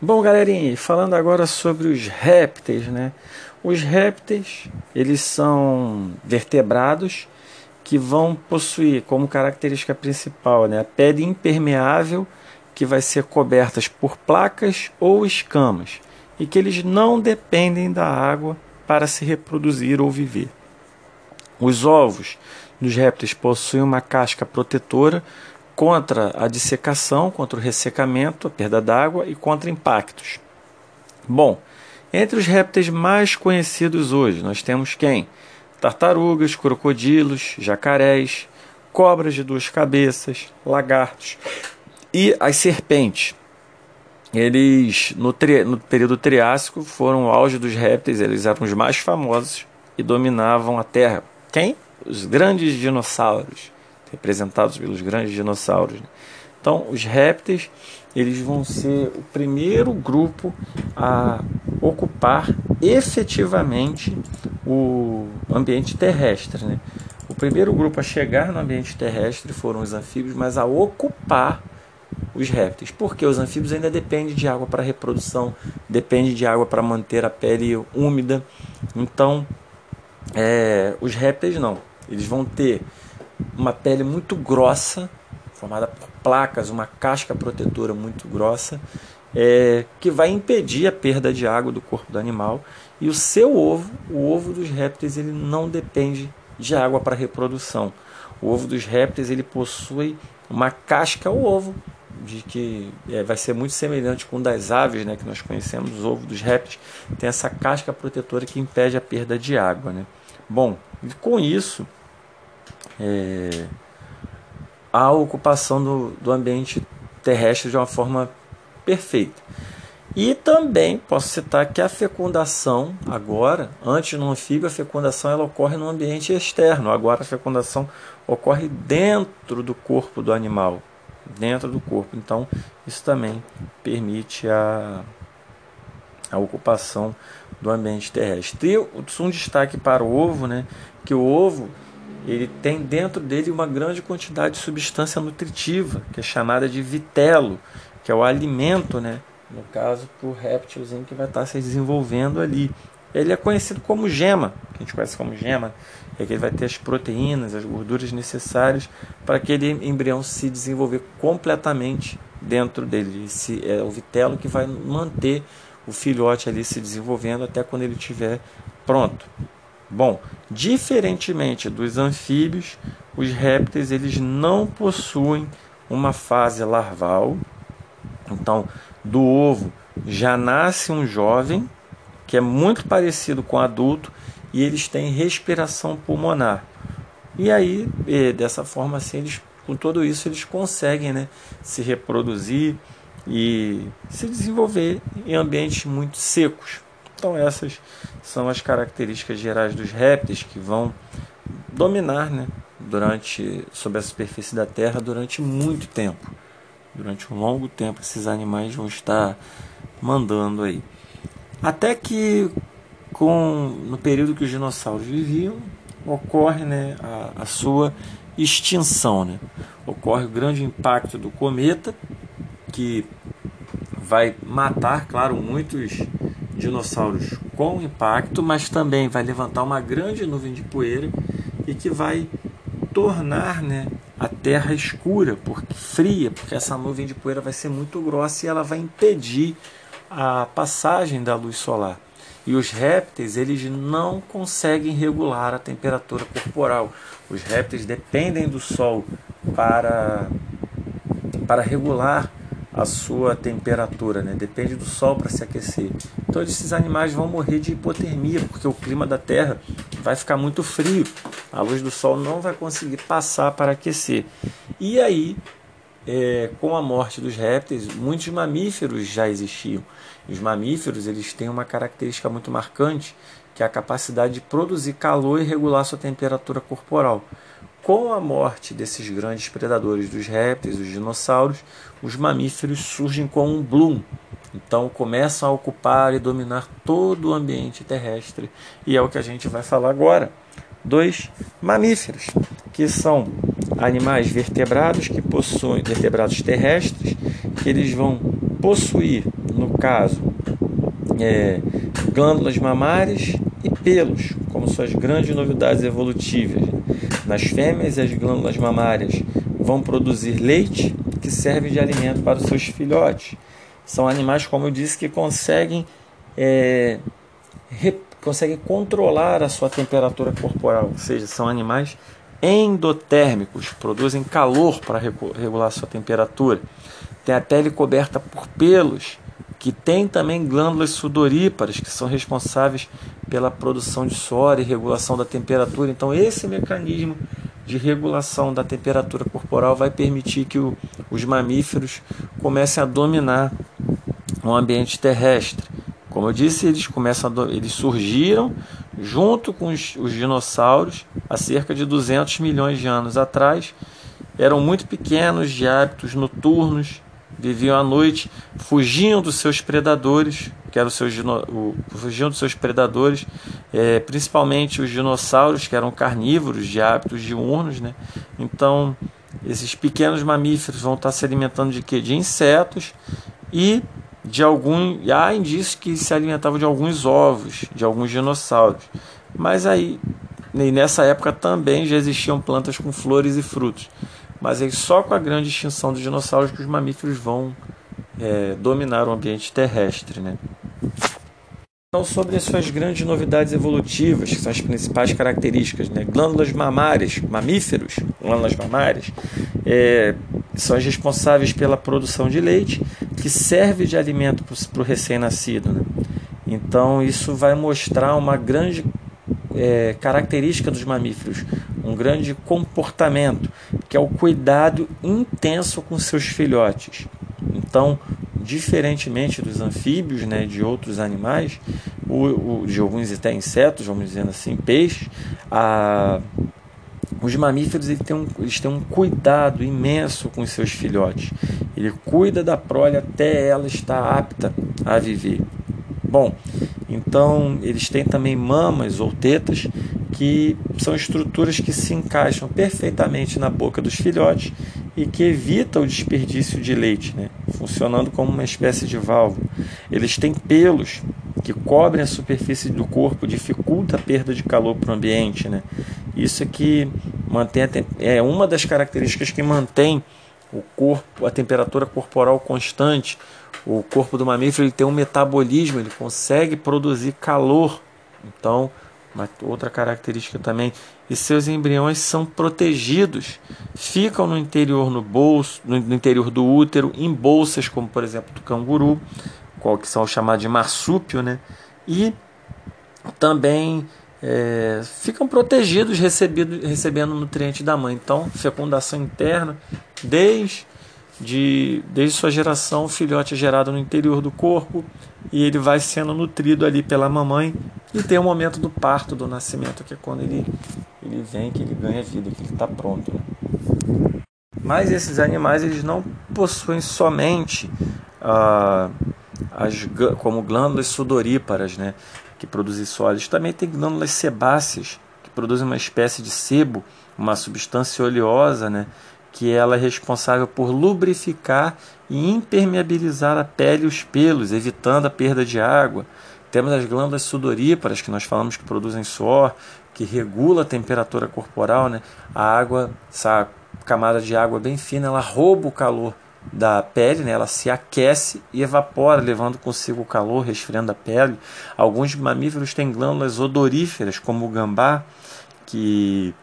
Bom, galerinha, falando agora sobre os répteis, né? Os répteis, eles são vertebrados que vão possuir como característica principal né, a pele impermeável que vai ser cobertas por placas ou escamas e que eles não dependem da água para se reproduzir ou viver. Os ovos dos répteis possuem uma casca protetora contra a dissecação, contra o ressecamento, a perda d'água e contra impactos. Bom, entre os répteis mais conhecidos hoje, nós temos quem? Tartarugas, crocodilos, jacarés, cobras de duas cabeças, lagartos e as serpentes. Eles, no, tri, no período Triássico, foram o auge dos répteis, eles eram os mais famosos e dominavam a Terra. Quem? Os grandes dinossauros representados pelos grandes dinossauros. Né? Então, os répteis eles vão ser o primeiro grupo a ocupar efetivamente o ambiente terrestre. Né? O primeiro grupo a chegar no ambiente terrestre foram os anfíbios, mas a ocupar os répteis. Porque os anfíbios ainda dependem de água para reprodução, dependem de água para manter a pele úmida. Então, é, os répteis não. Eles vão ter uma pele muito grossa, formada por placas, uma casca protetora muito grossa, é, que vai impedir a perda de água do corpo do animal. E o seu ovo, o ovo dos répteis, ele não depende de água para reprodução. O ovo dos répteis ele possui uma casca, o ovo, de que é, vai ser muito semelhante com o das aves, né, que nós conhecemos, o ovo dos répteis, tem essa casca protetora que impede a perda de água. Né? Bom, com isso, é, a ocupação do, do ambiente terrestre de uma forma perfeita. E também posso citar que a fecundação agora, antes no anfíbio, a fecundação ela ocorre no ambiente externo. Agora a fecundação ocorre dentro do corpo do animal, dentro do corpo. Então isso também permite a, a ocupação do ambiente terrestre. E um destaque para o ovo, né? Que o ovo ele tem dentro dele uma grande quantidade de substância nutritiva, que é chamada de vitelo, que é o alimento, né? no caso, para o réptilzinho que vai estar se desenvolvendo ali. Ele é conhecido como gema, que a gente conhece como gema, é que ele vai ter as proteínas, as gorduras necessárias para aquele embrião se desenvolver completamente dentro dele. Esse é o vitelo que vai manter o filhote ali se desenvolvendo até quando ele estiver pronto. Bom, diferentemente dos anfíbios, os répteis eles não possuem uma fase larval. Então, do ovo já nasce um jovem que é muito parecido com adulto e eles têm respiração pulmonar. E aí, dessa forma assim, eles, com tudo isso, eles conseguem né, se reproduzir e se desenvolver em ambientes muito secos. Então essas são as características gerais dos répteis que vão dominar, né, durante sobre a superfície da Terra durante muito tempo. Durante um longo tempo esses animais vão estar mandando aí. Até que com no período que os dinossauros viviam, ocorre, né, a, a sua extinção, né? Ocorre o grande impacto do cometa que vai matar, claro, muitos dinossauros com impacto, mas também vai levantar uma grande nuvem de poeira e que vai tornar né, a Terra escura, porque fria, porque essa nuvem de poeira vai ser muito grossa e ela vai impedir a passagem da luz solar. E os répteis, eles não conseguem regular a temperatura corporal. Os répteis dependem do sol para, para regular a sua temperatura, né? depende do sol para se aquecer. Então esses animais vão morrer de hipotermia, porque o clima da Terra vai ficar muito frio, a luz do sol não vai conseguir passar para aquecer. E aí, é, com a morte dos répteis, muitos mamíferos já existiam. Os mamíferos eles têm uma característica muito marcante, que é a capacidade de produzir calor e regular sua temperatura corporal. Com a morte desses grandes predadores dos répteis, dos dinossauros, os mamíferos surgem como um bloom. Então começam a ocupar e dominar todo o ambiente terrestre. E é o que a gente vai falar agora. Dois mamíferos, que são animais vertebrados que possuem vertebrados terrestres, que eles vão possuir no caso, é, glândulas mamárias e pelos, como suas grandes novidades evolutivas. Nas fêmeas, as glândulas mamárias vão produzir leite que serve de alimento para os seus filhotes. São animais, como eu disse, que conseguem, é, conseguem controlar a sua temperatura corporal, ou seja, são animais endotérmicos, produzem calor para regular a sua temperatura. Tem a pele coberta por pelos, que tem também glândulas sudoríparas, que são responsáveis pela produção de suor e regulação da temperatura. Então, esse mecanismo de regulação da temperatura corporal vai permitir que o, os mamíferos comecem a dominar o ambiente terrestre. Como eu disse, eles começam a, eles surgiram junto com os, os dinossauros há cerca de 200 milhões de anos atrás. Eram muito pequenos, de hábitos noturnos, viviam à noite, fugiam dos seus predadores, que eram seus, o, fugiam dos seus predadores, é, principalmente os dinossauros, que eram carnívoros de hábitos diurnos, né? Então, esses pequenos mamíferos vão estar se alimentando de quê? De insetos e de algum, há indícios que se alimentavam de alguns ovos de alguns dinossauros. Mas aí, nessa época também já existiam plantas com flores e frutos. Mas é só com a grande extinção dos dinossauros que os mamíferos vão é, dominar o ambiente terrestre. Né? Então, sobre as suas grandes novidades evolutivas, que são as principais características, né? glândulas mamárias, mamíferos, glândulas mamárias, é, são as responsáveis pela produção de leite, que serve de alimento para o recém-nascido. Né? Então, isso vai mostrar uma grande é, característica dos mamíferos, um grande comportamento, que é o cuidado intenso com seus filhotes. Então, diferentemente dos anfíbios, né, de outros animais, o, o, de alguns até insetos, vamos dizer assim, peixes, a, os mamíferos eles têm, um, eles têm um cuidado imenso com seus filhotes. Ele cuida da prole até ela estar apta a viver. Bom, então eles têm também mamas ou tetas que são estruturas que se encaixam perfeitamente na boca dos filhotes e que evita o desperdício de leite, né? funcionando como uma espécie de válvula. Eles têm pelos que cobrem a superfície do corpo, dificulta a perda de calor para o ambiente. Né? Isso é que mantém a, é uma das características que mantém o corpo, a temperatura corporal constante. O corpo do mamífero ele tem um metabolismo, ele consegue produzir calor. Então, uma outra característica também, e seus embriões são protegidos, ficam no interior no bolso, no interior do útero, em bolsas como por exemplo do canguru, qual que são chamados de marsúpio, né? E também é, ficam protegidos recebido, recebendo nutrientes da mãe. Então, fecundação interna, desde de, desde sua geração, o filhote é gerado no interior do corpo e ele vai sendo nutrido ali pela mamãe e tem o momento do parto, do nascimento, que é quando ele, ele vem, que ele ganha vida, que ele está pronto. Né? Mas esses animais eles não possuem somente ah, as, como glândulas sudoríparas, né, que produzem sólidos, também tem glândulas sebáceas, que produzem uma espécie de sebo, uma substância oleosa, né, que ela é responsável por lubrificar e impermeabilizar a pele e os pelos, evitando a perda de água. Temos as glândulas sudoríparas, que nós falamos que produzem suor, que regula a temperatura corporal. Né? A água, essa camada de água bem fina, ela rouba o calor da pele, né? ela se aquece e evapora, levando consigo o calor, resfriando a pele. Alguns mamíferos têm glândulas odoríferas, como o gambá, que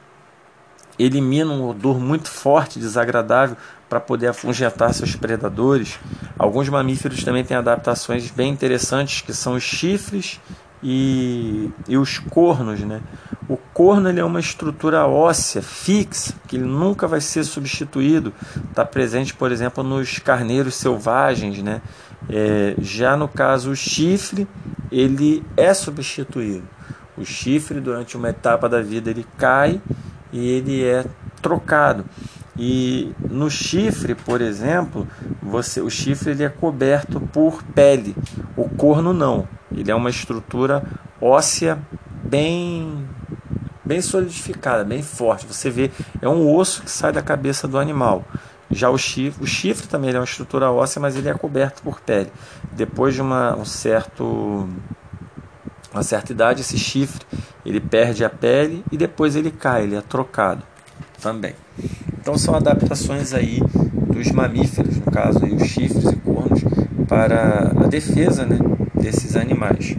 elimina um odor muito forte, desagradável, para poder afugentar seus predadores. Alguns mamíferos também têm adaptações bem interessantes, que são os chifres e, e os cornos. Né? O corno ele é uma estrutura óssea fixa, que ele nunca vai ser substituído. Está presente, por exemplo, nos carneiros selvagens. Né? É, já no caso, o chifre ele é substituído. O chifre, durante uma etapa da vida, ele cai e ele é trocado. E no chifre, por exemplo, você, o chifre ele é coberto por pele. O corno não. Ele é uma estrutura óssea bem bem solidificada, bem forte. Você vê, é um osso que sai da cabeça do animal. Já o chifre, o chifre também é uma estrutura óssea, mas ele é coberto por pele. Depois de uma, um certo, uma certa idade, esse chifre ele perde a pele e depois ele cai, ele é trocado também. Então são adaptações aí dos mamíferos, no caso aí, os chifres e cornos, para a defesa né, desses animais.